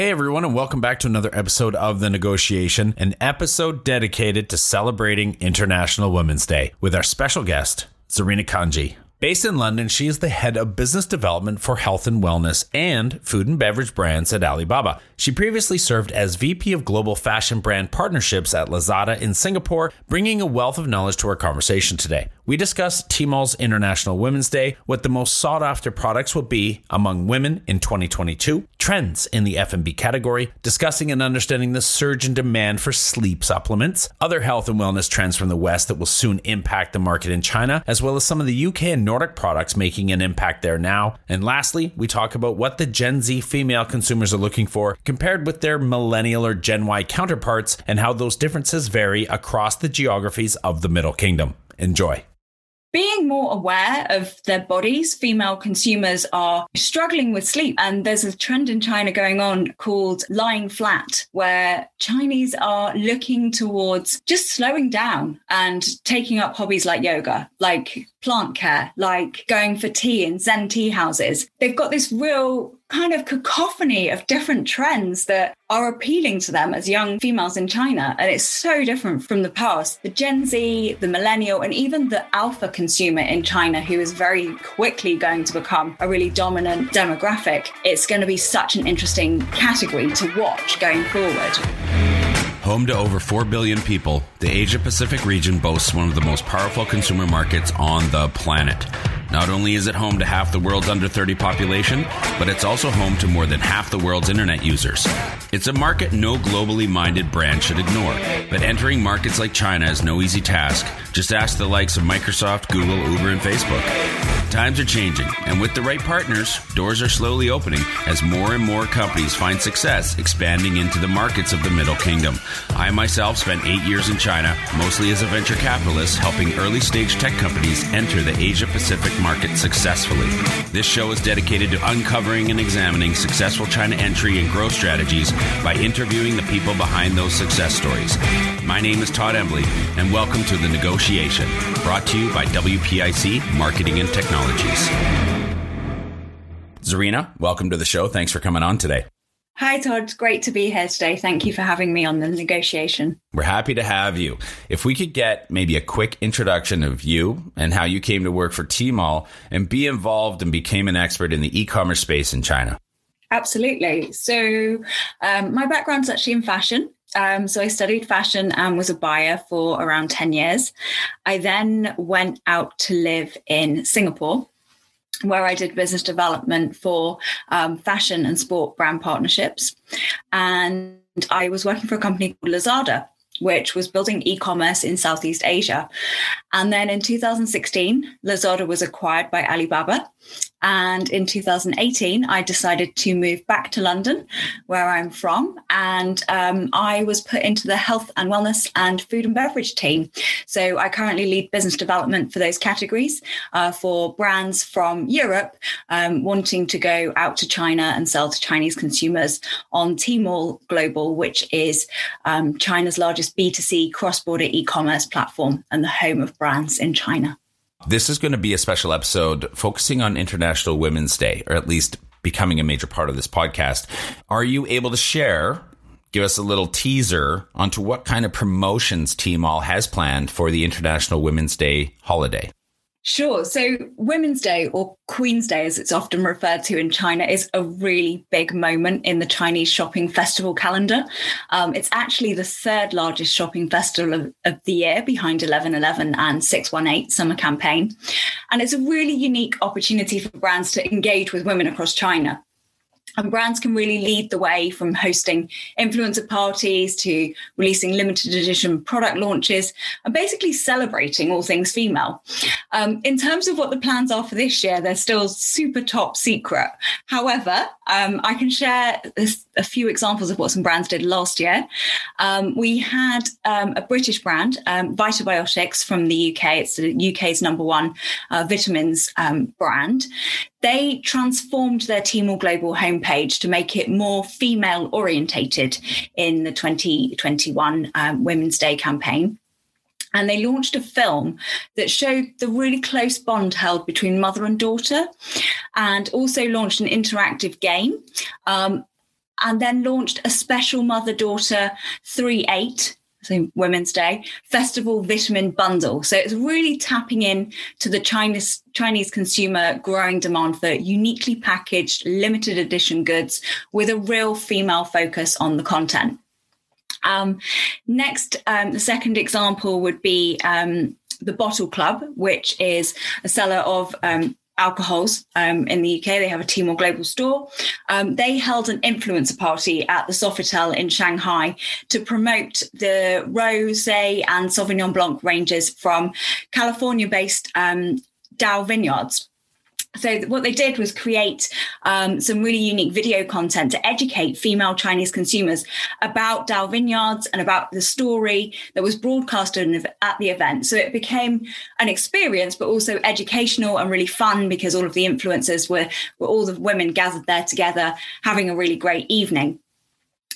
Hey everyone, and welcome back to another episode of The Negotiation, an episode dedicated to celebrating International Women's Day with our special guest, Zarina Kanji. Based in London, she is the head of business development for health and wellness and food and beverage brands at Alibaba. She previously served as VP of Global Fashion Brand Partnerships at Lazada in Singapore, bringing a wealth of knowledge to our conversation today. We discuss Tmall's International Women's Day, what the most sought after products will be among women in 2022, trends in the F&B category, discussing and understanding the surge in demand for sleep supplements, other health and wellness trends from the West that will soon impact the market in China, as well as some of the UK and Nordic products making an impact there now. And lastly, we talk about what the Gen Z female consumers are looking for compared with their millennial or Gen Y counterparts and how those differences vary across the geographies of the Middle Kingdom. Enjoy being more aware of their bodies, female consumers are struggling with sleep. And there's a trend in China going on called lying flat, where Chinese are looking towards just slowing down and taking up hobbies like yoga, like plant care, like going for tea in Zen tea houses. They've got this real kind of cacophony of different trends that are appealing to them as young females in China. And it's so different from the past. The Gen Z, the millennial, and even the alpha consumer in China, who is very quickly going to become a really dominant demographic. It's going to be such an interesting category to watch going forward. Home to over 4 billion people, the Asia Pacific region boasts one of the most powerful consumer markets on the planet. Not only is it home to half the world's under 30 population, but it's also home to more than half the world's internet users. It's a market no globally minded brand should ignore, but entering markets like China is no easy task. Just ask the likes of Microsoft, Google, Uber, and Facebook. Times are changing, and with the right partners, doors are slowly opening as more and more companies find success expanding into the markets of the Middle Kingdom. I myself spent eight years in China, mostly as a venture capitalist, helping early stage tech companies enter the Asia Pacific market successfully. This show is dedicated to uncovering and examining successful China entry and growth strategies by interviewing the people behind those success stories. My name is Todd Embley, and welcome to The Negotiation, brought to you by WPIC Marketing and Technologies. Zarina, welcome to the show. Thanks for coming on today. Hi, Todd. Great to be here today. Thank you for having me on the negotiation. We're happy to have you. If we could get maybe a quick introduction of you and how you came to work for Tmall and be involved and became an expert in the e commerce space in China. Absolutely. So, um, my background's actually in fashion. Um, so I studied fashion and was a buyer for around 10 years. I then went out to live in Singapore where I did business development for um, fashion and sport brand partnerships. And I was working for a company called Lazada, which was building e commerce in Southeast Asia. And then in 2016, Lazada was acquired by Alibaba. And in 2018, I decided to move back to London, where I'm from. And um, I was put into the health and wellness and food and beverage team. So I currently lead business development for those categories uh, for brands from Europe um, wanting to go out to China and sell to Chinese consumers on Tmall Global, which is um, China's largest B2C cross border e commerce platform and the home of brands in China. This is going to be a special episode focusing on International Women's Day, or at least becoming a major part of this podcast. Are you able to share, give us a little teaser onto what kind of promotions Tmall has planned for the International Women's Day holiday? Sure. So, Women's Day, or Queen's Day, as it's often referred to in China, is a really big moment in the Chinese shopping festival calendar. Um, it's actually the third largest shopping festival of, of the year behind 1111 and 618 summer campaign. And it's a really unique opportunity for brands to engage with women across China. And brands can really lead the way from hosting influencer parties to releasing limited edition product launches and basically celebrating all things female. Um, in terms of what the plans are for this year, they're still super top secret. However, um, I can share a few examples of what some brands did last year. Um, we had um, a British brand, um, Vitabiotics from the UK. It's the UK's number one uh, vitamins um, brand. They transformed their Tmall Global homepage to make it more female orientated in the 2021 um, Women's Day campaign. And they launched a film that showed the really close bond held between mother and daughter, and also launched an interactive game. Um, and then launched a special mother daughter 3 8 so Women's Day Festival Vitamin Bundle. So it's really tapping in to the Chinese Chinese consumer growing demand for uniquely packaged, limited edition goods with a real female focus on the content. Um, next, um, the second example would be um, the Bottle Club, which is a seller of um, alcohols um, in the UK. They have a Tmall global store. Um, they held an influencer party at the Sofitel in Shanghai to promote the Rose and Sauvignon Blanc ranges from California based um, DAOU Vineyards so what they did was create um, some really unique video content to educate female Chinese consumers about DAOU Vineyards and about the story that was broadcasted at the event. So it became an experience, but also educational and really fun because all of the influencers were, were all the women gathered there together, having a really great evening.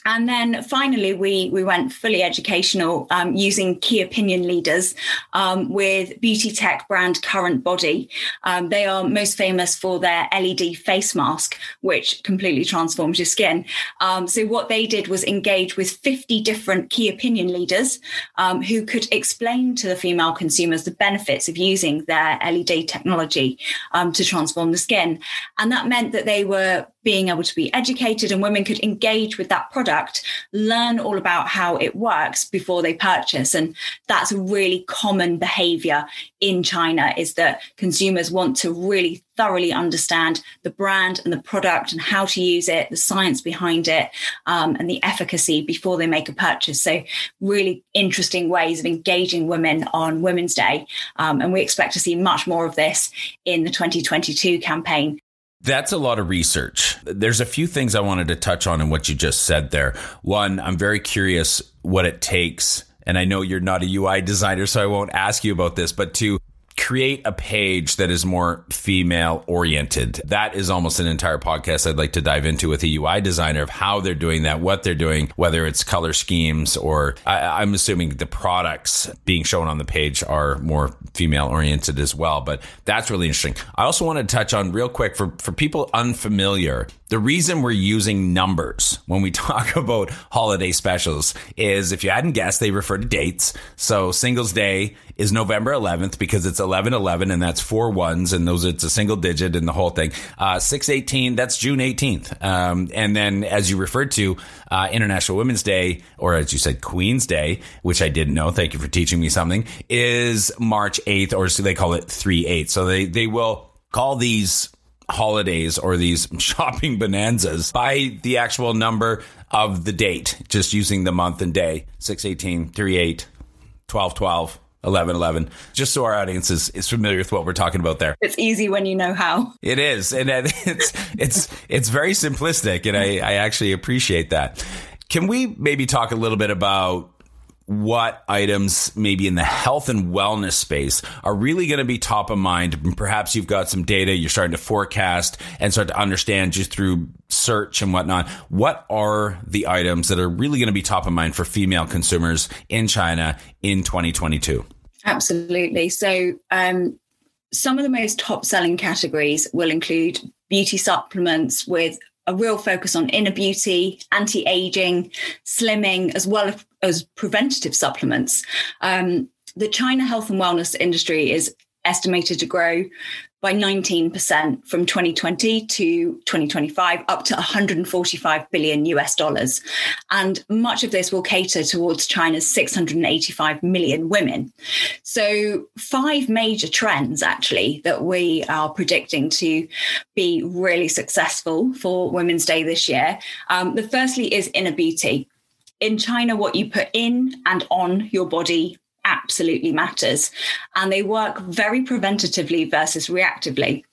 And then finally, we, we went fully educational um, using key opinion leaders um, with beauty tech brand Current Body. Um, they are most famous for their LED face mask, which completely transforms your skin. Um, so, what they did was engage with 50 different key opinion leaders um, who could explain to the female consumers the benefits of using their LED technology um, to transform the skin. And that meant that they were being able to be educated and women could engage with that product, learn all about how it works before they purchase. And that's a really common behavior in China is that consumers want to really thoroughly understand the brand and the product and how to use it, the science behind it, um, and the efficacy before they make a purchase. So, really interesting ways of engaging women on Women's Day. Um, and we expect to see much more of this in the 2022 campaign. That's a lot of research. There's a few things I wanted to touch on in what you just said there. One, I'm very curious what it takes. And I know you're not a UI designer, so I won't ask you about this, but to create a page that is more female oriented. That is almost an entire podcast I'd like to dive into with a UI designer of how they're doing that, what they're doing, whether it's color schemes or I, am assuming the products being shown on the page are more female oriented as well. But that's really interesting. I also want to touch on real quick for, for people unfamiliar. The reason we're using numbers when we talk about holiday specials is if you hadn't guessed, they refer to dates. So Singles Day is November 11th because it's 1111 and that's four ones and those it's a single digit and the whole thing. Uh, 618 that's June 18th. Um, and then as you referred to uh, International Women's Day or as you said Queen's Day, which I didn't know. Thank you for teaching me something. Is March 8th or so they call it 3 8. So they they will call these holidays or these shopping bonanzas by the actual number of the date, just using the month and day 618, 38, 12, 12. 11 11 just so our audience is, is familiar with what we're talking about there it's easy when you know how it is and it's it's it's very simplistic and i i actually appreciate that can we maybe talk a little bit about what items maybe in the health and wellness space are really going to be top of mind. Perhaps you've got some data you're starting to forecast and start to understand just through search and whatnot. What are the items that are really going to be top of mind for female consumers in China in 2022? Absolutely. So, um, some of the most top selling categories will include beauty supplements with a real focus on inner beauty, anti aging, slimming, as well as preventative supplements. Um, the China health and wellness industry is estimated to grow by 19% from 2020 to 2025, up to 145 billion US dollars. And much of this will cater towards China's 685 million women. So, five major trends actually that we are predicting to be really successful for Women's Day this year. Um, the firstly is inner beauty. In China, what you put in and on your body absolutely matters. And they work very preventatively versus reactively,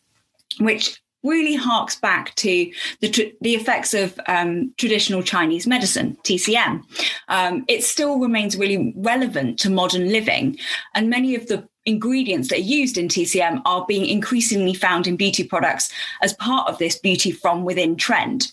which really harks back to the, the effects of um, traditional Chinese medicine, TCM. Um, it still remains really relevant to modern living. And many of the ingredients that are used in TCM are being increasingly found in beauty products as part of this beauty from within trend.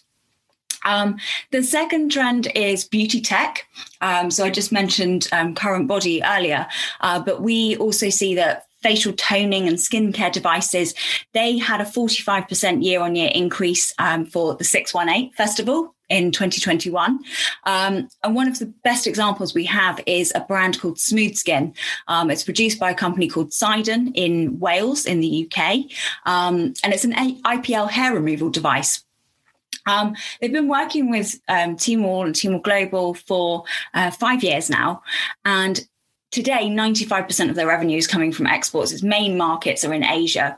Um, the second trend is beauty tech. Um, so I just mentioned um, current body earlier, uh, but we also see that facial toning and skincare devices they had a 45% year on year increase um, for the 618 festival in 2021. Um, and one of the best examples we have is a brand called Smooth Skin. Um, it's produced by a company called Cyden in Wales, in the UK. Um, and it's an IPL hair removal device. Um, they've been working with um, Tmall and Tmall Global for uh, five years now. And today, 95% of their revenue is coming from exports. Its main markets are in Asia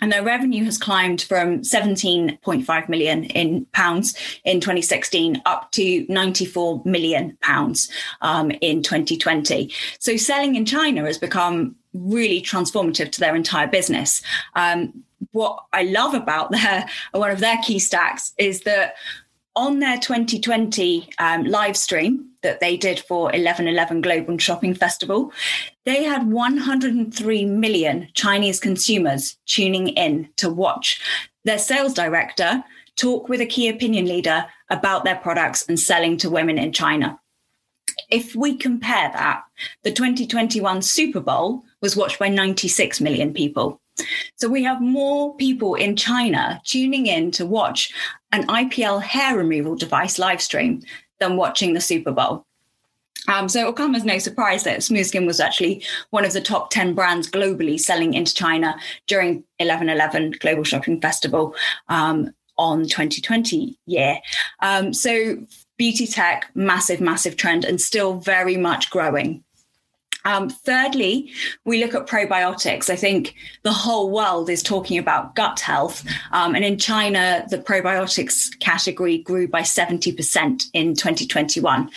and their revenue has climbed from 17.5 million in pounds in 2016 up to 94 million pounds um, in 2020. So selling in China has become really transformative to their entire business. Um, what I love about their one of their key stacks is that on their 2020 um, live stream that they did for 1111 Global Shopping Festival, they had 103 million Chinese consumers tuning in to watch their sales director talk with a key opinion leader about their products and selling to women in China. If we compare that, the 2021 Super Bowl was watched by 96 million people. So we have more people in China tuning in to watch an IPL hair removal device live stream than watching the Super Bowl. Um, so it'll come as no surprise that Smooth Skin was actually one of the top 10 brands globally selling into China during 1111 Global Shopping Festival um, on 2020 year. Um, so beauty tech, massive, massive trend and still very much growing. Um, thirdly, we look at probiotics. I think the whole world is talking about gut health. Um, and in China, the probiotics category grew by 70% in 2021.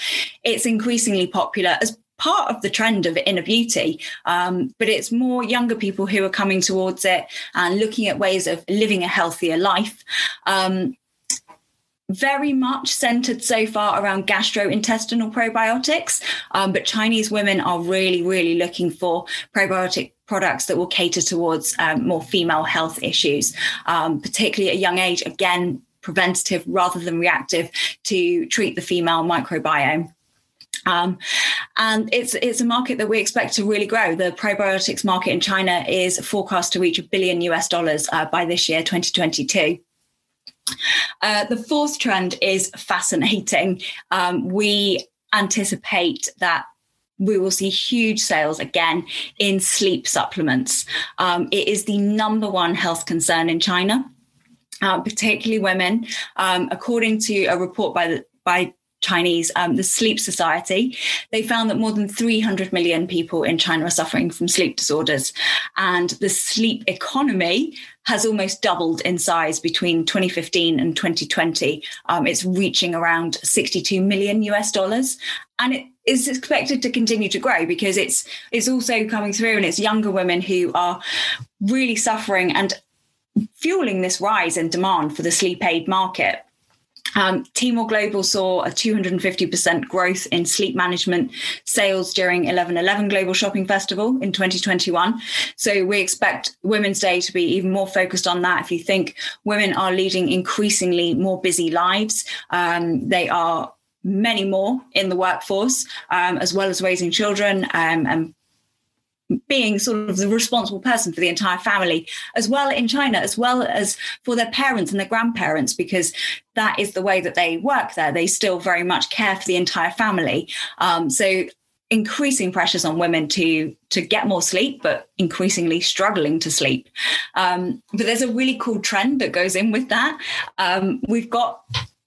It's increasingly popular as part of the trend of inner beauty, um, but it's more younger people who are coming towards it and looking at ways of living a healthier life. Um, very much centered so far around gastrointestinal probiotics. Um, but Chinese women are really, really looking for probiotic products that will cater towards um, more female health issues, um, particularly at a young age. Again, preventative rather than reactive to treat the female microbiome. Um, and it's it's a market that we expect to really grow. The probiotics market in China is forecast to reach a billion US dollars uh, by this year, 2022. Uh, the fourth trend is fascinating. Um, we anticipate that we will see huge sales again in sleep supplements. Um, it is the number one health concern in China. Uh, particularly women, um, according to a report by the by Chinese, um, the Sleep Society, they found that more than 300 million people in China are suffering from sleep disorders. And the sleep economy has almost doubled in size between 2015 and 2020. Um, it's reaching around 62 million US dollars. And it is expected to continue to grow because it's it's also coming through and it's younger women who are really suffering and fueling this rise in demand for the sleep aid market. Um, Tmall Global saw a 250% growth in sleep management sales during 1111 Global Shopping Festival in 2021. So we expect Women's Day to be even more focused on that. If you think women are leading increasingly more busy lives, um, they are many more in the workforce, um, as well as raising children um, and being sort of the responsible person for the entire family, as well in China, as well as for their parents and their grandparents, because that is the way that they work there. They still very much care for the entire family. Um, so increasing pressures on women to to get more sleep, but increasingly struggling to sleep. Um, but there's a really cool trend that goes in with that. Um, we've got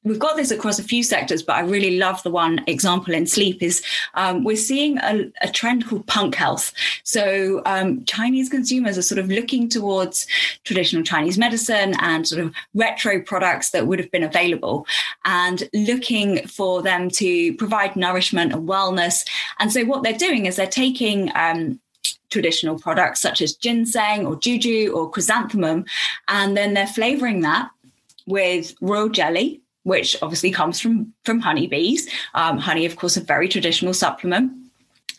we've got this across a few sectors, but I really love the one example in sleep is um, we're seeing a, a, trend called punk health. So um, Chinese consumers are sort of looking towards traditional Chinese medicine and sort of retro products that would have been available and looking for them to provide nourishment and wellness. And so what they're doing is they're taking um, traditional products such as ginseng or juju or chrysanthemum, and then they're flavoring that with royal jelly which obviously comes from from honeybees. Um, honey, of course, a very traditional supplement.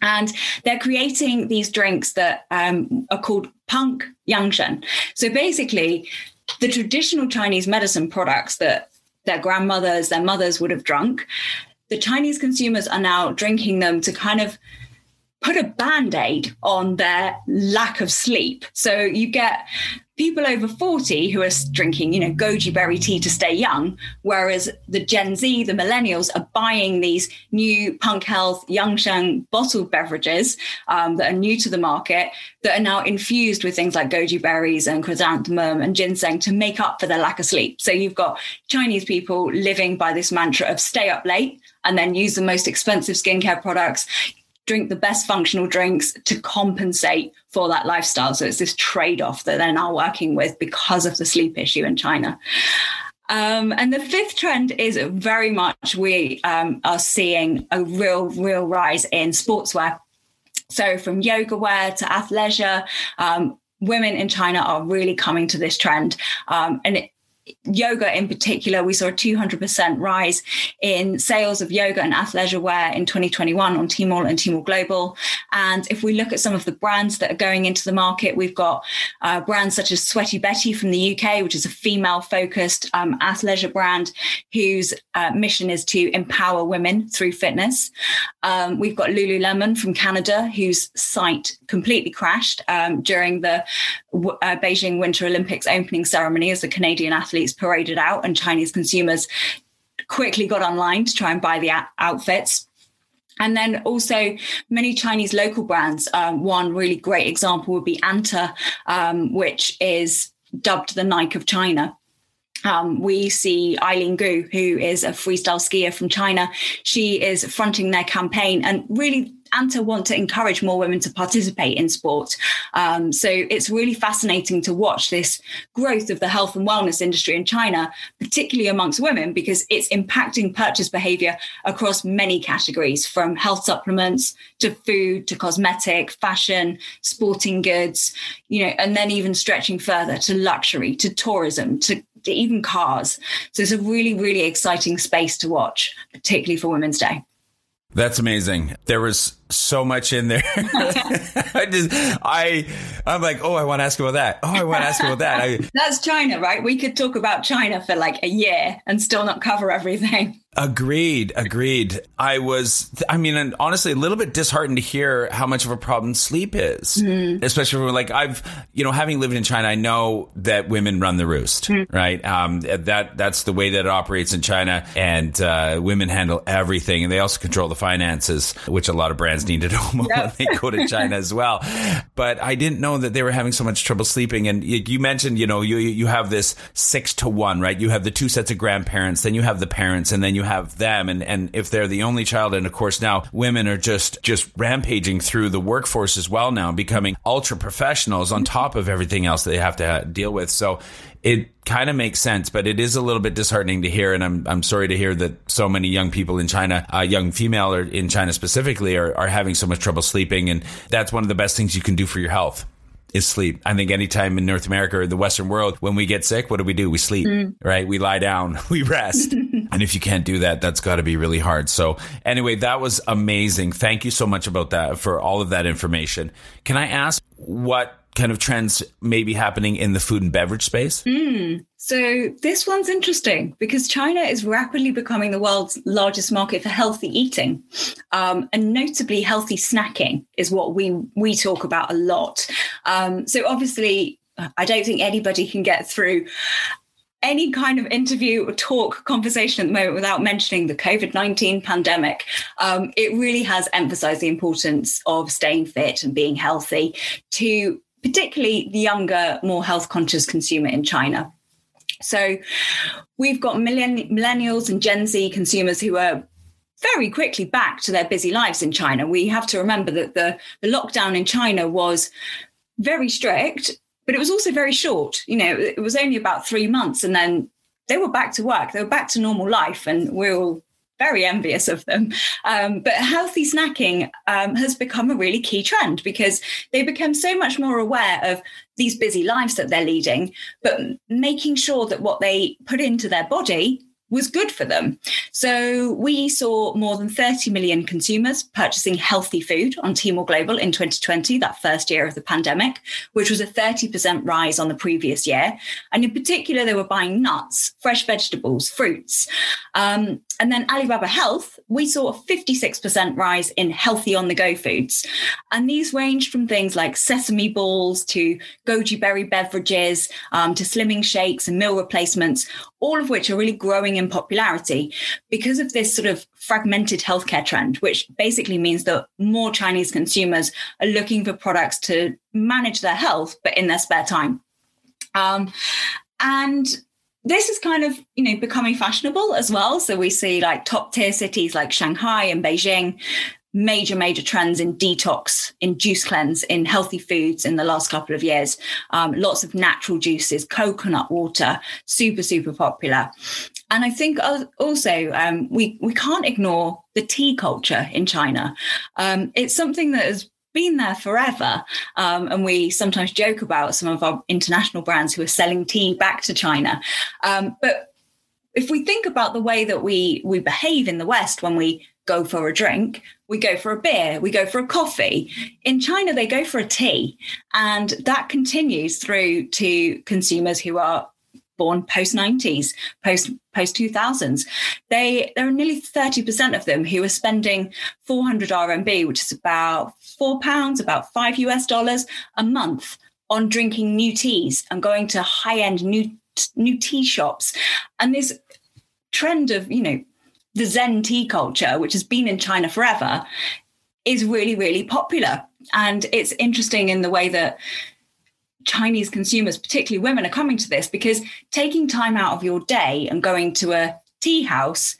And they're creating these drinks that um, are called punk yangsheng. So basically, the traditional Chinese medicine products that their grandmothers, their mothers would have drunk, the Chinese consumers are now drinking them to kind of put a band aid on their lack of sleep. So you get people over 40 who are drinking, you know, goji berry tea to stay young, whereas the Gen Z, the millennials, are buying these new Punk Health Yangsheng bottled beverages um, that are new to the market that are now infused with things like goji berries and chrysanthemum and ginseng to make up for their lack of sleep. So you've got Chinese people living by this mantra of stay up late and then use the most expensive skincare products drink the best functional drinks to compensate for that lifestyle. So it's this trade off that they're now working with because of the sleep issue in China. Um, and the fifth trend is very much we um, are seeing a real, real rise in sportswear. So from yoga wear to athleisure, um, women in China are really coming to this trend. Um, and it, yoga in particular, we saw a 200% rise in sales of yoga and athleisure wear in 2021 on Tmall and Tmall Global. And if we look at some of the brands that are going into the market, we've got uh, brands such as Sweaty Betty from the UK, which is a female focused um, athleisure brand whose uh, mission is to empower women through fitness. Um, we've got Lululemon from Canada, whose site completely crashed um, during the uh, Beijing Winter Olympics opening ceremony as a Canadian athletes paraded out and Chinese consumers quickly got online to try and buy the outfits. And then also many Chinese local brands. Um, one really great example would be Anta, um, which is dubbed the Nike of China. Um, we see Eileen Gu, who is a freestyle skier from China. She is fronting their campaign and really Anta want to encourage more women to participate in sport. Um, so it's really fascinating to watch this growth of the health and wellness industry in China, particularly amongst women, because it's impacting purchase behavior across many categories from health supplements to food to cosmetic, fashion, sporting goods, you know, and then even stretching further to luxury, to tourism, to even cars. So it's a really, really exciting space to watch, particularly for Women's Day. That's amazing. There was so much in there. I just, I, I'm like, oh, I want to ask about that. Oh, I want to ask about that. I, That's China, right? We could talk about China for like a year and still not cover everything. Agreed. Agreed. I was, I mean, honestly, a little bit disheartened to hear how much of a problem sleep is, mm. especially for like I've, you know, having lived in China, I know that women run the roost, mm. right? Um, that, that's the way that it operates in China and, uh, women handle everything and they also control the finances, which a lot of brands need to know yep. when they go to China as well. But I didn't know that they were having so much trouble sleeping. And you, you mentioned, you know, you, you have this six to one, right? You have the two sets of grandparents, then you have the parents, and then you have them and and if they're the only child and of course now women are just just rampaging through the workforce as well now becoming ultra professionals on top of everything else that they have to uh, deal with so it kind of makes sense, but it is a little bit disheartening to hear. And I'm, I'm sorry to hear that so many young people in China, uh, young female or in China specifically, are, are having so much trouble sleeping. And that's one of the best things you can do for your health is sleep. I think anytime in North America or the Western world, when we get sick, what do we do? We sleep, mm. right? We lie down, we rest. and if you can't do that, that's got to be really hard. So anyway, that was amazing. Thank you so much about that for all of that information. Can I ask what kind of trends may be happening in the food and beverage space? Mm. So, this one's interesting because China is rapidly becoming the world's largest market for healthy eating. Um, and notably, healthy snacking is what we, we talk about a lot. Um, so, obviously, I don't think anybody can get through any kind of interview or talk conversation at the moment without mentioning the COVID 19 pandemic. Um, it really has emphasized the importance of staying fit and being healthy to particularly the younger, more health conscious consumer in China. So we've got millennials and Gen Z consumers who are very quickly back to their busy lives in China. We have to remember that the, the lockdown in China was very strict, but it was also very short. You know, it was only about three months and then they were back to work, they were back to normal life, and we're all very envious of them. Um, but healthy snacking um, has become a really key trend because they become so much more aware of these busy lives that they're leading, but making sure that what they put into their body was good for them. So we saw more than 30 million consumers purchasing healthy food on Tmall Global in 2020, that first year of the pandemic, which was a 30% rise on the previous year. And in particular, they were buying nuts, fresh vegetables, fruits. Um, and then Alibaba Health, we saw a 56% rise in healthy on the go foods. And these range from things like sesame balls to goji berry beverages um, to slimming shakes and meal replacements, all of which are really growing in popularity because of this sort of fragmented healthcare trend, which basically means that more Chinese consumers are looking for products to manage their health, but in their spare time. Um, and this is kind of you know becoming fashionable as well. So we see like top tier cities like shanghai and beijing major major trends in detox in juice cleanse in healthy foods in the last couple of years. Um, lots of natural juices coconut water super super popular. And I think also um, we we can't ignore the tea culture in China. Um, it's something that has been there forever. Um, and we sometimes joke about some of our international brands who are selling tea back to China. Um, but if we think about the way that we we behave in the West when we go for a drink, we go for a beer, we go for a coffee. In China, they go for a tea, and that continues through to consumers who are born post 90s, post post 2000s. They there are nearly 30% of them who are spending 400 RMB, which is about 4 pounds, about 5 US dollars a month on drinking new teas and going to high-end new new tea shops. And this trend of, you know, the Zen tea culture, which has been in China forever, is really, really popular. And it's interesting in the way that Chinese consumers, particularly women, are coming to this because taking time out of your day and going to a tea house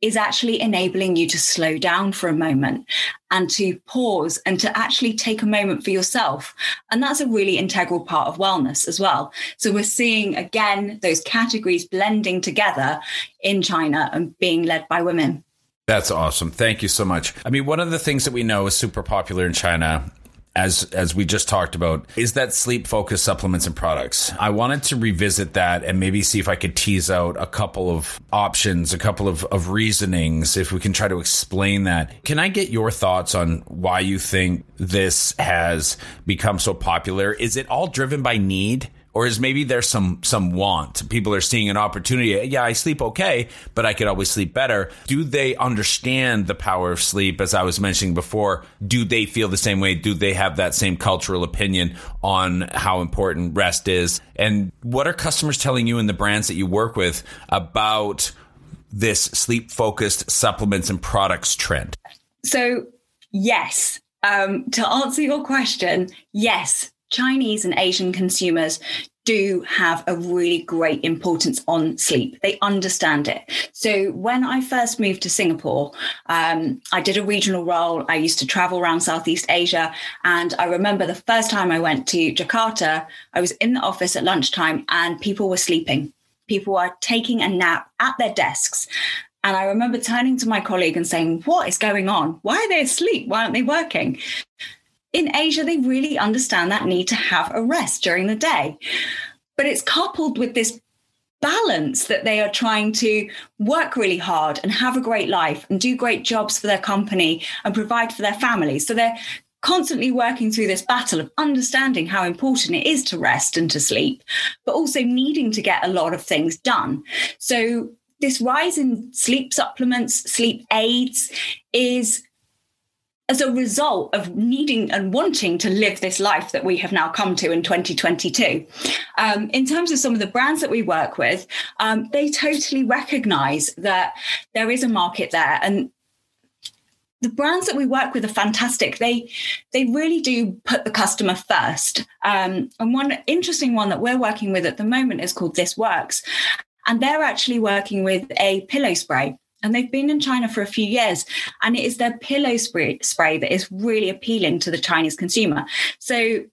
is actually enabling you to slow down for a moment and to pause and to actually take a moment for yourself. And that's a really integral part of wellness as well. So we're seeing again those categories blending together in China and being led by women. That's awesome. Thank you so much. I mean, one of the things that we know is super popular in China as as we just talked about, is that sleep focused supplements and products. I wanted to revisit that and maybe see if I could tease out a couple of options, a couple of, of reasonings, if we can try to explain that. Can I get your thoughts on why you think this has become so popular? Is it all driven by need? Or is maybe there's some some want. People are seeing an opportunity. Yeah i sleep okay but i could always sleep better. Do they understand the power of sleep? As i was mentioning before do they feel the same way? Do they have that same cultural opinion on how important rest is? And what are customers telling you in the brands that you work with about this sleep focused supplements and products trend? So yes. Um, to answer your question yes Chinese and Asian consumers do have a really great importance on sleep. They understand it. So when I first moved to Singapore, um, I did a regional role. I used to travel around Southeast Asia. And I remember the first time I went to Jakarta, I was in the office at lunchtime and people were sleeping. People were taking a nap at their desks. And I remember turning to my colleague and saying, What is going on? Why are they asleep? Why aren't they working? In Asia, they really understand that need to have a rest during the day. But it's coupled with this balance that they are trying to work really hard and have a great life and do great jobs for their company and provide for their families. So they're constantly working through this battle of understanding how important it is to rest and to sleep, but also needing to get a lot of things done. So this rise in sleep supplements, sleep aids is as a result of needing and wanting to live this life that we have now come to in 2022. Um, in terms of some of the brands that we work with, um, they totally recognize that there is a market there and the brands that we work with are fantastic. They they really do put the customer first. Um, and one interesting one that we're working with at the moment is called This Works, and they're actually working with a pillow spray and they've been in China for a few years. And it is their pillow spray, spray that is really appealing to the Chinese consumer. So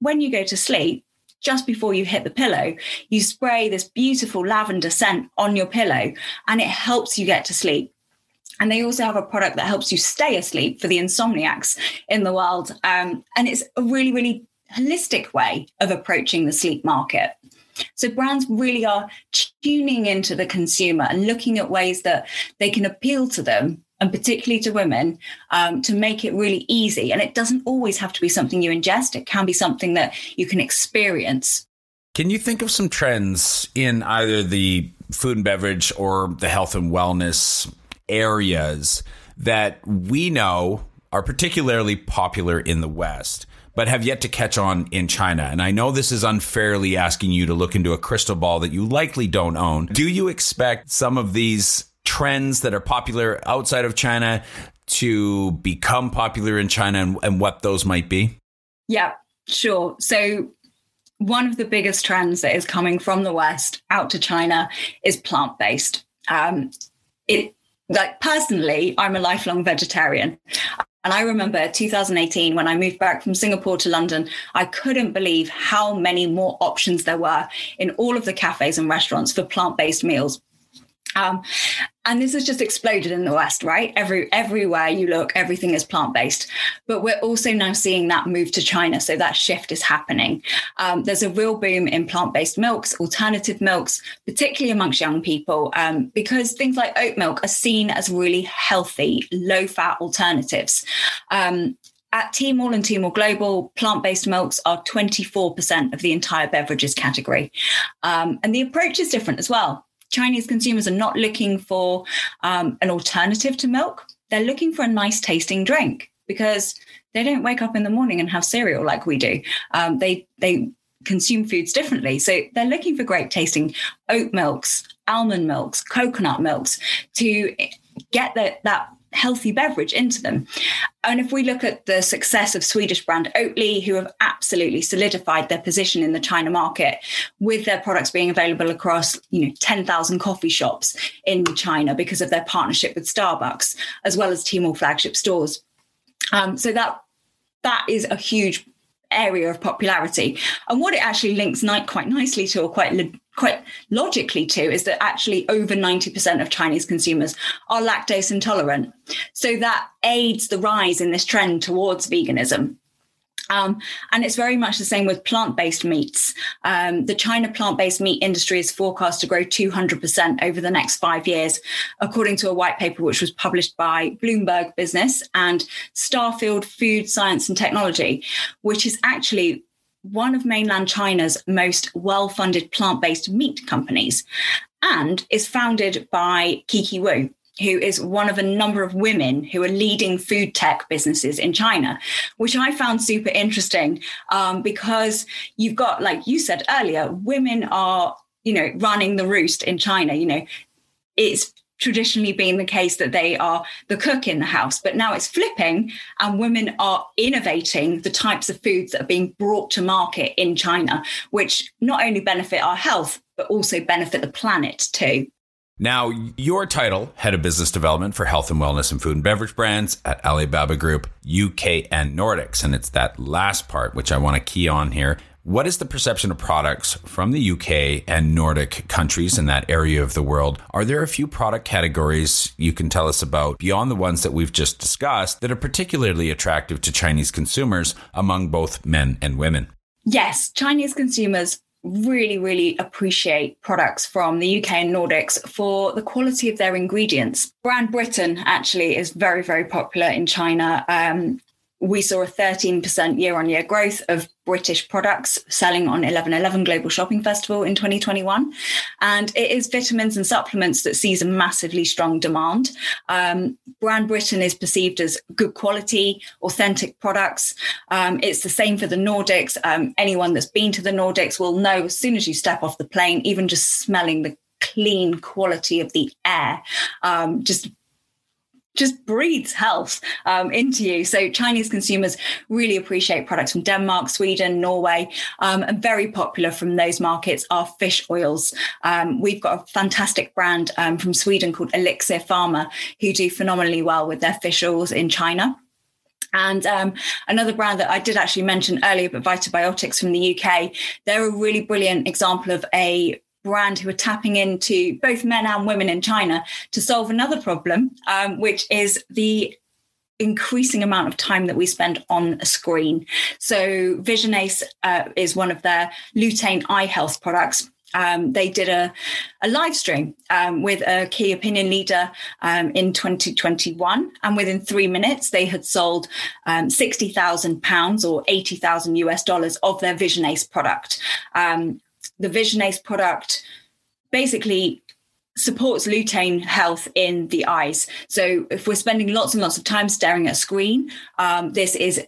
when you go to sleep, just before you hit the pillow, you spray this beautiful lavender scent on your pillow and it helps you get to sleep. And they also have a product that helps you stay asleep for the insomniacs in the world. Um, and it's a really, really holistic way of approaching the sleep market. So brands really are tuning into the consumer and looking at ways that they can appeal to them and particularly to women, um, to make it really easy. And it doesn't always have to be something you ingest, it can be something that you can experience. Can you think of some trends in either the food and beverage or the health and wellness areas that we know are particularly popular in the West? But have yet to catch on in China. And I know this is unfairly asking you to look into a crystal ball that you likely don't own. Do you expect some of these trends that are popular outside of China to become popular in China and, and what those might be? Yeah, sure. So one of the biggest trends that is coming from the West out to China is plant based. Um, it like personally, I'm a lifelong vegetarian. And I remember 2018 when I moved back from Singapore to London, I couldn't believe how many more options there were in all of the cafes and restaurants for plant based meals. Um, and this has just exploded in the West, right? Every everywhere you look, everything is plant based. But we're also now seeing that move to China, so that shift is happening. Um, there's a real boom in plant based milks, alternative milks, particularly amongst young people, um, because things like oat milk are seen as really healthy, low fat alternatives. Um, at Tmall and Tmall Global, plant based milks are 24% of the entire beverages category. Um, and the approach is different as well. Chinese consumers are not looking for um, an alternative to milk. They're looking for a nice tasting drink because they don't wake up in the morning and have cereal like we do. Um, they they consume foods differently, so they're looking for great tasting oat milks, almond milks, coconut milks to get that that healthy beverage into them. And if we look at the success of Swedish brand Oatly, who have absolutely solidified their position in the China market with their products being available across, you know, 10,000 coffee shops in China because of their partnership with Starbucks, as well as Tmall flagship stores. Um, so that that is a huge area of popularity. And what it actually links quite nicely to, or quite quite logically to is that actually over 90% of Chinese consumers are lactose intolerant. So that aids the rise in this trend towards veganism. Um, and it's very much the same with plant based meats. Um, the China plant based meat industry is forecast to grow 200% over the next five years, according to a white paper which was published by Bloomberg Business and Starfield Food Science and Technology, which is actually one of mainland China's most well funded plant based meat companies and is founded by Kiki Wu, who is one of a number of women who are leading food tech businesses in China, which I found super interesting um, because you've got, like you said earlier, women are, you know, running the roost in China. You know, it's traditionally been the case that they are the cook in the house, but now it's flipping and women are innovating the types of foods that are being brought to market in China, which not only benefit our health, but also benefit the planet too. Now, your title, Head of Business Development for Health and Wellness and Food and Beverage Brands at Alibaba Group, UK and Nordics. And it's that last part which I want to key on here. What is the perception of products from the UK and Nordic countries in that area of the world? Are there a few product categories you can tell us about beyond the ones that we've just discussed that are particularly attractive to Chinese consumers among both men and women? Yes, Chinese consumers really, really appreciate products from the UK and Nordics for the quality of their ingredients. Brand Britain actually is very, very popular in China. Um, we saw a 13% year on year growth of British products selling on 1111 Global Shopping Festival in 2021. And it is vitamins and supplements that sees a massively strong demand. Um, Brand Britain is perceived as good quality, authentic products. Um, it's the same for the Nordics. Um, anyone that's been to the Nordics will know as soon as you step off the plane, even just smelling the clean quality of the air, um, just just breathes health um, into you. So Chinese consumers really appreciate products from Denmark, Sweden, Norway, um, and very popular from those markets are fish oils. Um, we've got a fantastic brand um, from Sweden called Elexir Pharma, who do phenomenally well with their fish oils in China. And um, another brand that I did actually mention earlier, but Vitabiotics from the UK, they're a really brilliant example of a brand who are tapping into both men and women in China to solve another problem, um, which is the increasing amount of time that we spend on a screen. So Visionace uh, is one of their lutein eye health products. Um, they did a, a live stream um, with a key opinion leader um, in 2021. And within three minutes, they had sold um, 60,000 pounds or 80,000 US dollars of their Visionace product. The Visionace product basically supports lutein health in the eyes. So if we're spending lots and lots of time staring at a screen, um, this is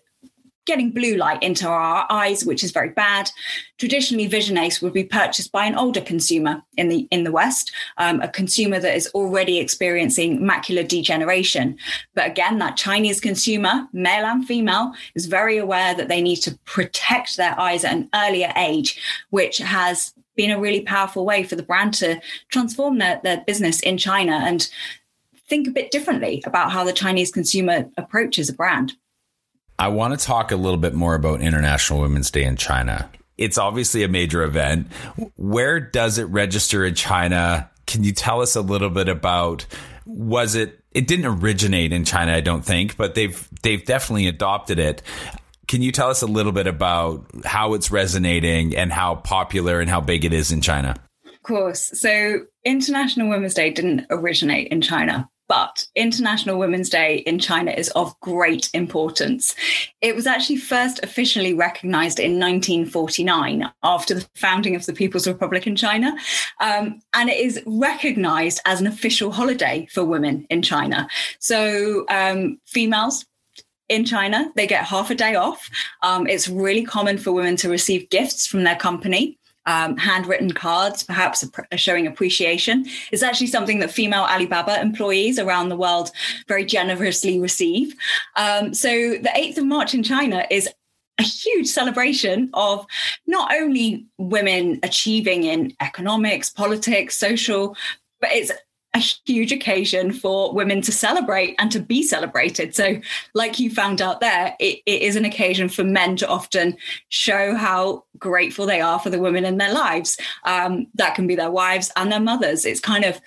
getting blue light into our eyes, which is very bad. Traditionally, Visionace would be purchased by an older consumer in the in the West, um, a consumer that is already experiencing macular degeneration. But again, that Chinese consumer, male and female, is very aware that they need to protect their eyes at an earlier age, which has been a really powerful way for the brand to transform their, their business in China and think a bit differently about how the Chinese consumer approaches a brand. I want to talk a little bit more about International Women's Day in China. It's obviously a major event. Where does it register in China? Can you tell us a little bit about was it it didn't originate in China, I don't think, but they've they've definitely adopted it. Can you tell us a little bit about how it's resonating and how popular and how big it is in China? Of course. So, International Women's Day didn't originate in China, but International Women's Day in China is of great importance. It was actually first officially recognized in 1949 after the founding of the People's Republic in China. Um, and it is recognized as an official holiday for women in China. So, um, females in China, they get half a day off. Um, it's really common for women to receive gifts from their company. Um, handwritten cards, perhaps showing appreciation, is actually something that female Alibaba employees around the world very generously receive. Um, so the 8th of March in China is a huge celebration of not only women achieving in economics, politics, social, but it's a huge occasion for women to celebrate and to be celebrated. So, like you found out there, it, it is an occasion for men to often show how grateful they are for the women in their lives. Um, that can be their wives and their mothers. It's kind of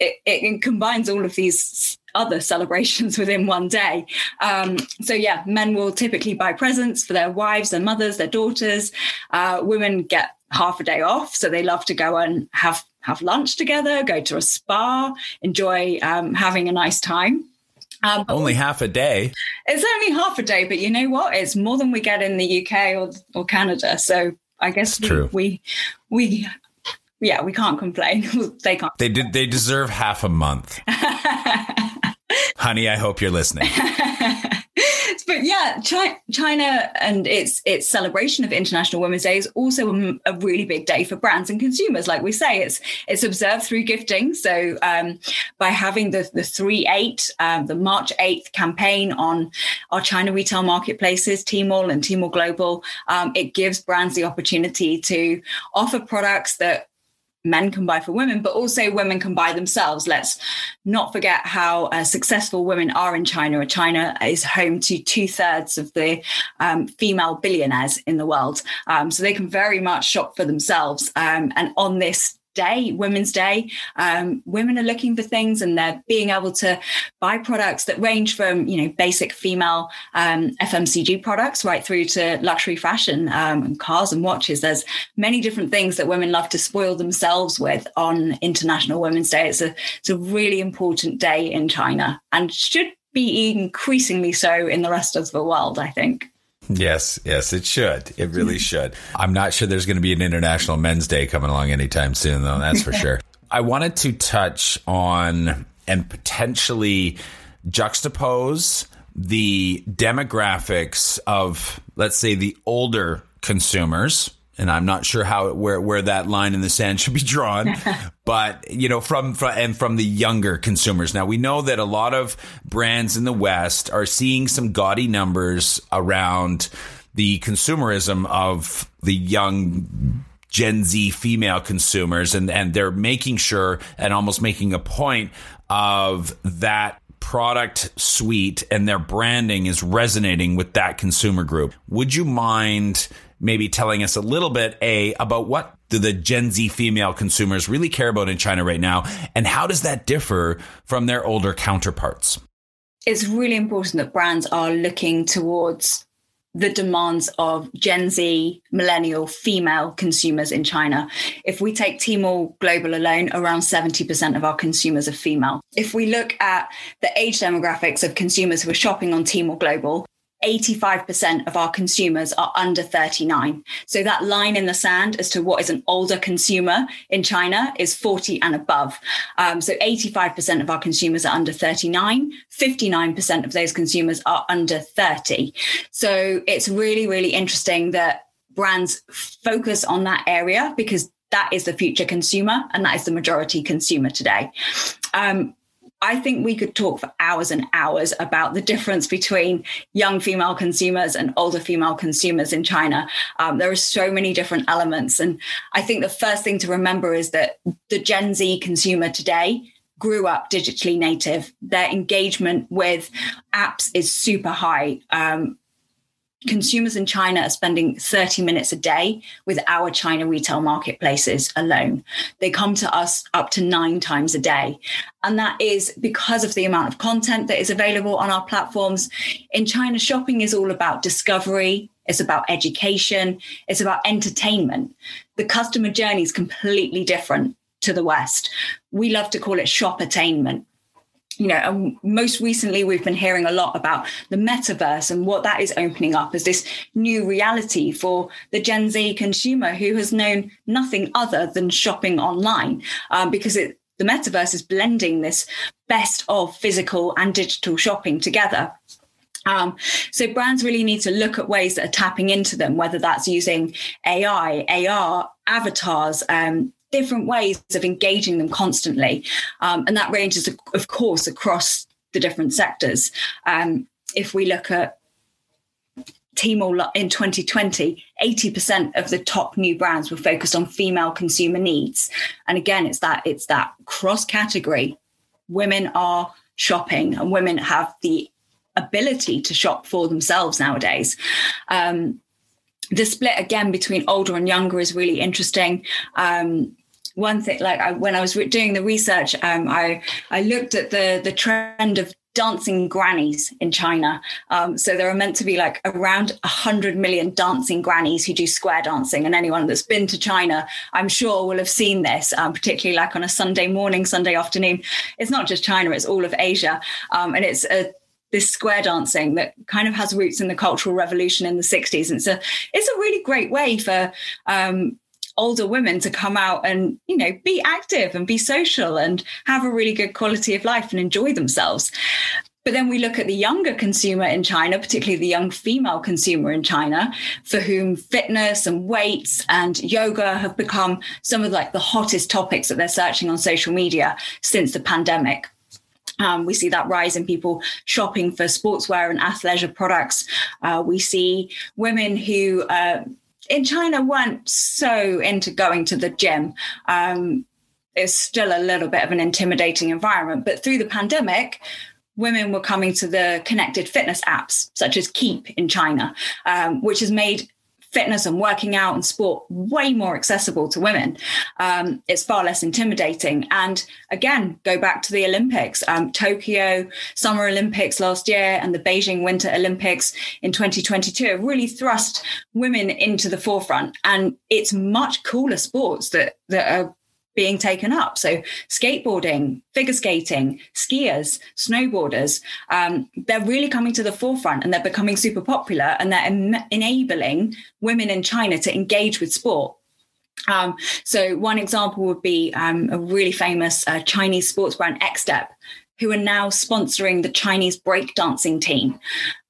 it, it combines all of these other celebrations within one day. Um, so yeah, men will typically buy presents for their wives, their mothers, their daughters. Uh, women get half a day off, so they love to go and have have lunch together, go to a spa, enjoy um, having a nice time. Um, only half a day. It's only half a day, but you know what? It's more than we get in the UK or, or Canada. So I guess we, we, we yeah, we can't complain. they can't. They did. They deserve half a month. Honey, I hope you're listening. but yeah, China and its its celebration of International Women's Day is also a, really big day for brands and consumers. Like we say, it's it's observed through gifting. So um, by having the the three eight, um, the March eighth campaign on our China retail marketplaces, Tmall and Tmall Global, um, it gives brands the opportunity to offer products that men can buy for women, but also women can buy themselves. Let's not forget how uh, successful women are in China. China is home to two thirds of the um, female billionaires in the world. Um, so they can very much shop for themselves. Um, and on this day, Women's Day, um, women are looking for things and they're being able to buy products that range from, you know, basic female um, FMCG products right through to luxury fashion um, and cars and watches. There's many different things that women love to spoil themselves with on International Women's Day. It's a, it's a really important day in China and should be increasingly so in the rest of the world, I think. Yes, yes, it should. It really should. I'm not sure there's going to be an International Men's Day coming along anytime soon, though. That's for sure. I wanted to touch on and potentially juxtapose the demographics of, let's say, the older consumers and I'm not sure how where where that line in the sand should be drawn, but you know from, from and from the younger consumers. Now we know that a lot of brands in the West are seeing some gaudy numbers around the consumerism of the young Gen Z female consumers, and and they're making sure and almost making a point of that product suite and their branding is resonating with that consumer group. Would you mind? Maybe telling us a little bit, A, about what do the Gen Z female consumers really care about in China right now? And how does that differ from their older counterparts? it's really important that brands are looking towards the demands of Gen Z, millennial, female consumers in China. If we take Tmall Global alone, around 70% of our consumers are female. If we look at the age demographics of consumers who are shopping on Tmall Global, 85% of our consumers are under 39. So that line in the sand as to what is an older consumer in China is 40 and above. Um, so 85% of our consumers are under 39. 59% of those consumers are under 30. So it's really, really interesting that brands focus on that area because that is the future consumer and that is the majority consumer today. Um, I think we could talk for hours and hours about the difference between young female consumers and older female consumers in China. Um, there are so many different elements. And I think the first thing to remember is that the Gen Z consumer today grew up digitally native. Their engagement with apps is super high. Um, consumers in China are spending 30 minutes a day with our China retail marketplaces alone. They come to us up to nine times a day. And that is because of the amount of content that is available on our platforms. In China, shopping is all about discovery, it's about education, it's about entertainment. The customer journey is completely different to the West. We love to call it shoppertainment you know, and most recently we've been hearing a lot about the metaverse and what that is opening up as this new reality for the Gen Z consumer who has known nothing other than shopping online um, because it, the metaverse is blending this best of physical and digital shopping together. Um, so brands really need to look at ways that are tapping into them, whether that's using AI, AR, avatars, um, different ways of engaging them constantly. Um, and that ranges, of course, across the different sectors. Um, if we look at Tmall in 2020, 80% of the top new brands were focused on female consumer needs. And again, it's that it's that cross category. Women are shopping and women have the ability to shop for themselves nowadays. Um, the split again between older and younger is really interesting. Um, one thing, like I, when I was re- doing the research, um, I I looked at the the trend of dancing grannies in China. Um, so there are meant to be like around 100 million dancing grannies who do square dancing. And anyone that's been to China, I'm sure, will have seen this, um, particularly like on a Sunday morning, Sunday afternoon. It's not just China, it's all of Asia. Um, and it's a this square dancing that kind of has roots in the cultural revolution in the 60s and so it's a really great way for um, older women to come out and you know be active and be social and have a really good quality of life and enjoy themselves but then we look at the younger consumer in China, particularly the young female consumer in China, for whom fitness and weights and yoga have become some of like the hottest topics that they're searching on social media since the pandemic. Um, we see that rise in people shopping for sportswear and athleisure products. Uh, we see women who uh, in China weren't so into going to the gym. Um, it's still a little bit of an intimidating environment, but through the pandemic, women were coming to the connected fitness apps such as Keep in China, um, which has made fitness and working out and sport way more accessible to women. Um, it's far less intimidating. And again, go back to the Olympics, um, Tokyo Summer Olympics last year and the Beijing Winter Olympics in 2022 have really thrust women into the forefront. And it's much cooler sports that that are being taken up. So, skateboarding, figure skating, skiers, snowboarders, um, they're really coming to the forefront and they're becoming super popular and they're enabling women in China to engage with sport. Um, so, one example would be um, a really famous uh, Chinese sports brand, Xtep, who are now sponsoring the Chinese breakdancing team.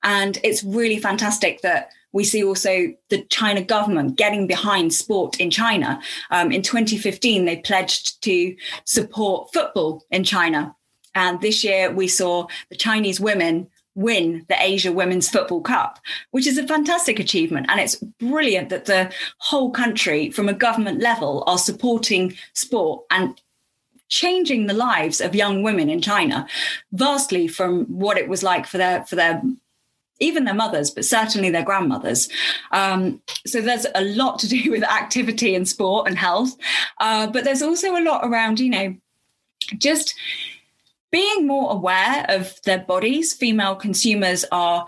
And it's really fantastic that we see also the China government getting behind sport in China. Um, in 2015, they pledged to support football in China. And this year, we saw the Chinese women win the Asia Women's Football Cup, which is a fantastic achievement. And it's brilliant that the whole country, from a government level, are supporting sport and changing the lives of young women in China vastly from what it was like for their for their even their mothers, but certainly their grandmothers. Um, so there's a lot to do with activity and sport and health. Uh, but there's also a lot around, you know, just being more aware of their bodies. Female consumers are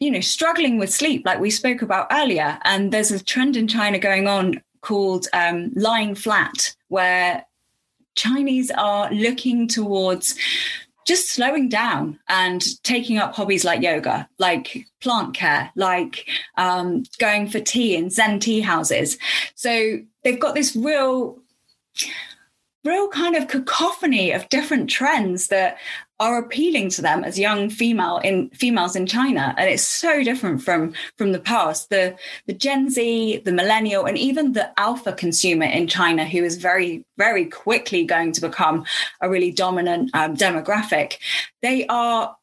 you know struggling with sleep like we spoke about earlier and there's a trend in china going on called um, lying flat where chinese are looking towards just slowing down and taking up hobbies like yoga, like plant care, like um, going for tea in Zen tea houses. So they've got this real, real kind of cacophony of different trends that are appealing to them as young female in females in China, and it's so different from from the past. The the Gen Z, the millennial, and even the alpha consumer in China, who is very very quickly going to become a really dominant um, demographic, they are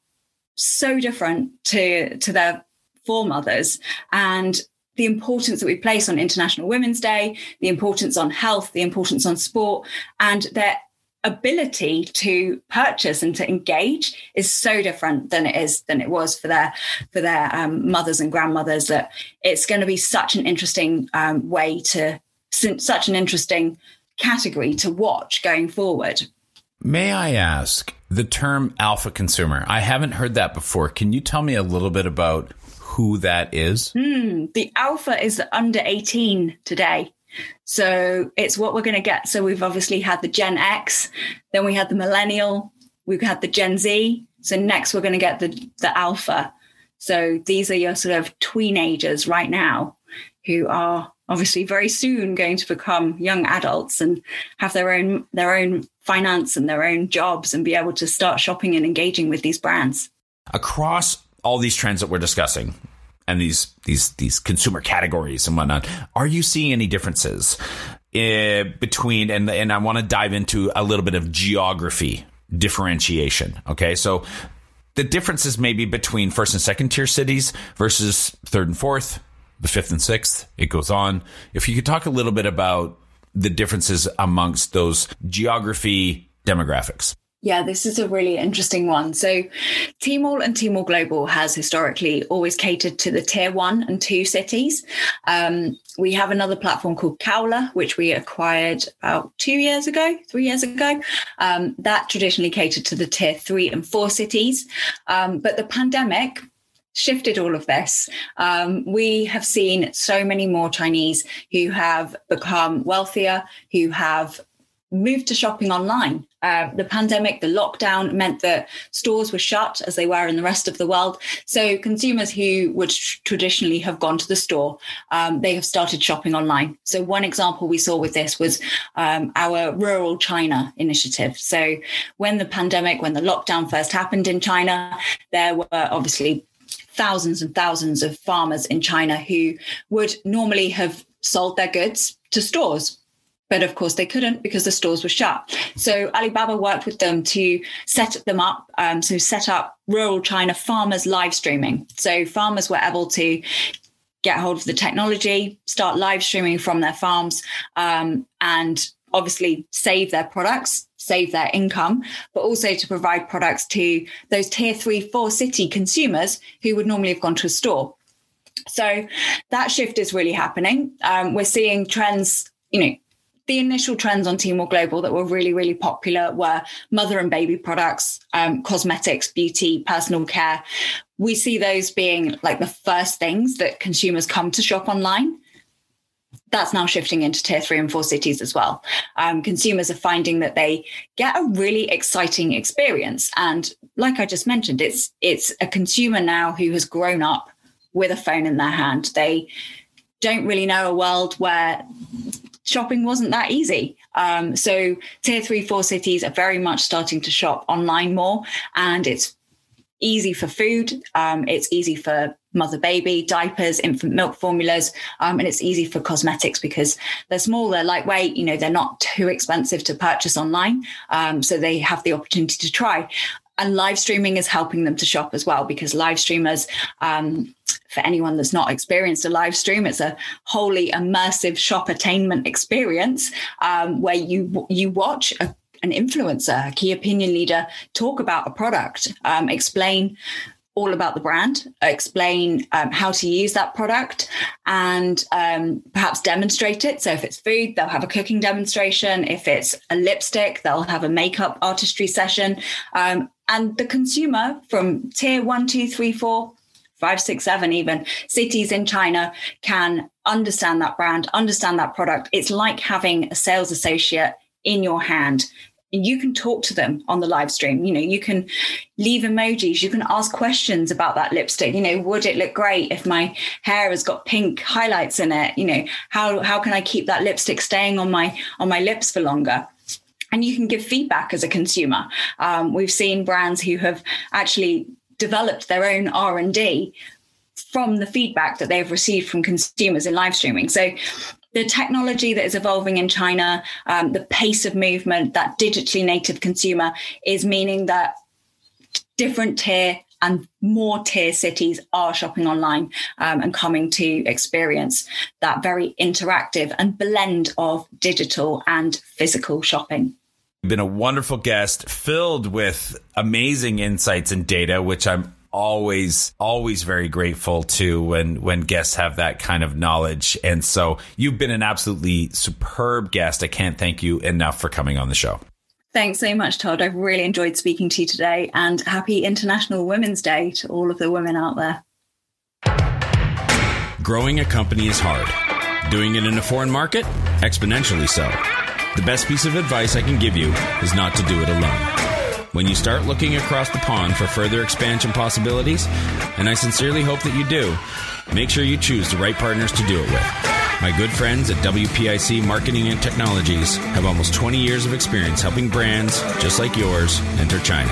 so different to to their foremothers and the importance that we place on International Women's Day, the importance on health, the importance on sport, and their ability to purchase and to engage is so different than it is than it was for their for their um, mothers and grandmothers that it's going to be such an interesting um, way to such an interesting category to watch going forward. May i ask the term alpha consumer? I haven't heard that before. Can you tell me a little bit about who that is? Mm, the alpha is under 18 today so it's what we're going to get. So we've obviously had the Gen X, then we had the millennial, we've had the Gen Z. So next we're going to get the the alpha. So these are your sort of teenagers right now who are obviously very soon going to become young adults and have their own their own finance and their own jobs and be able to start shopping and engaging with these brands. Across all these trends that we're discussing, and these these these consumer categories and whatnot. Are you seeing any differences uh, between and and I want to dive into a little bit of geography differentiation. Okay, so the differences maybe between first and second tier cities versus third and fourth, the fifth and sixth. It goes on. If you could talk a little bit about the differences amongst those geography demographics. Yeah, this is a really interesting one. So, Tmall and Tmall Global has historically always catered to the tier one and two cities. Um, we have another platform called Kaola, which we acquired about two years ago, three years ago. Um, that traditionally catered to the tier three and four cities. Um, but the pandemic shifted all of this. Um, we have seen so many more Chinese who have become wealthier, who have moved to shopping online. Uh, the pandemic, the lockdown meant that stores were shut as they were in the rest of the world. So consumers who would tr- traditionally have gone to the store, um, they have started shopping online. So one example we saw with this was um, our rural China initiative. So when the pandemic, when the lockdown first happened in China, there were obviously thousands and thousands of farmers in China who would normally have sold their goods to stores but of course, they couldn't because the stores were shut. So Alibaba worked with them to set them up. Um, so set up rural China farmers live streaming. So farmers were able to get hold of the technology, start live streaming from their farms, um, and obviously save their products, save their income, but also to provide products to those tier three, four city consumers who would normally have gone to a store. So that shift is really happening. Um, we're seeing trends, you know, the initial trends on Tmall Global that were really, really popular were mother and baby products, um, cosmetics, beauty, personal care. We see those being like the first things that consumers come to shop online. That's now shifting into tier three and four cities as well. Um, consumers are finding that they get a really exciting experience, and like I just mentioned, it's it's a consumer now who has grown up with a phone in their hand. They don't really know a world where shopping wasn't that easy. Um, so tier three, four cities are very much starting to shop online more, and it's easy for food. Um, it's easy for mother baby diapers, infant milk formulas, um, and it's easy for cosmetics because they're small, they're lightweight. You know, they're not too expensive to purchase online, um, so they have the opportunity to try. And live streaming is helping them to shop as well because live streamers um, for anyone that's not experienced a live stream, it's a wholly immersive shoppertainment experience um, where you you watch a, an influencer, a key opinion leader, talk about a product, um, explain all about the brand, explain um, how to use that product, and um, perhaps demonstrate it. So, if it's food, they'll have a cooking demonstration. If it's a lipstick, they'll have a makeup artistry session. Um, and the consumer from tier one, two, three, four, five, six, seven, even cities in China can understand that brand, understand that product. It's like having a sales associate in your hand. You can talk to them on the live stream. You know you can leave emojis. You can ask questions about that lipstick. You know would it look great if my hair has got pink highlights in it? You know how how can i keep that lipstick staying on my on my lips for longer? And you can give feedback as a consumer. Um, we've seen brands who have actually developed their own r&d from the feedback that they've received from consumers in live streaming. So the technology that is evolving in China, um, the pace of movement, that digitally native consumer is meaning that different tier and more tier cities are shopping online um, and coming to experience that very interactive and blend of digital and physical shopping been a wonderful guest filled with amazing insights and data which i'm always always very grateful to when when guests have that kind of knowledge and so you've been an absolutely superb guest i can't thank you enough for coming on the show Thanks so much, Todd. I've really enjoyed speaking to you today and happy International Women's Day to all of the women out there. Growing a company is hard. Doing it in a foreign market? Exponentially so. The best piece of advice I can give you is not to do it alone when you start looking across the pond for further expansion possibilities, and I sincerely hope that you do, make sure you choose the right partners to do it with. My good friends at WPIC Marketing and Technologies have almost 20 years of experience helping brands just like yours enter China.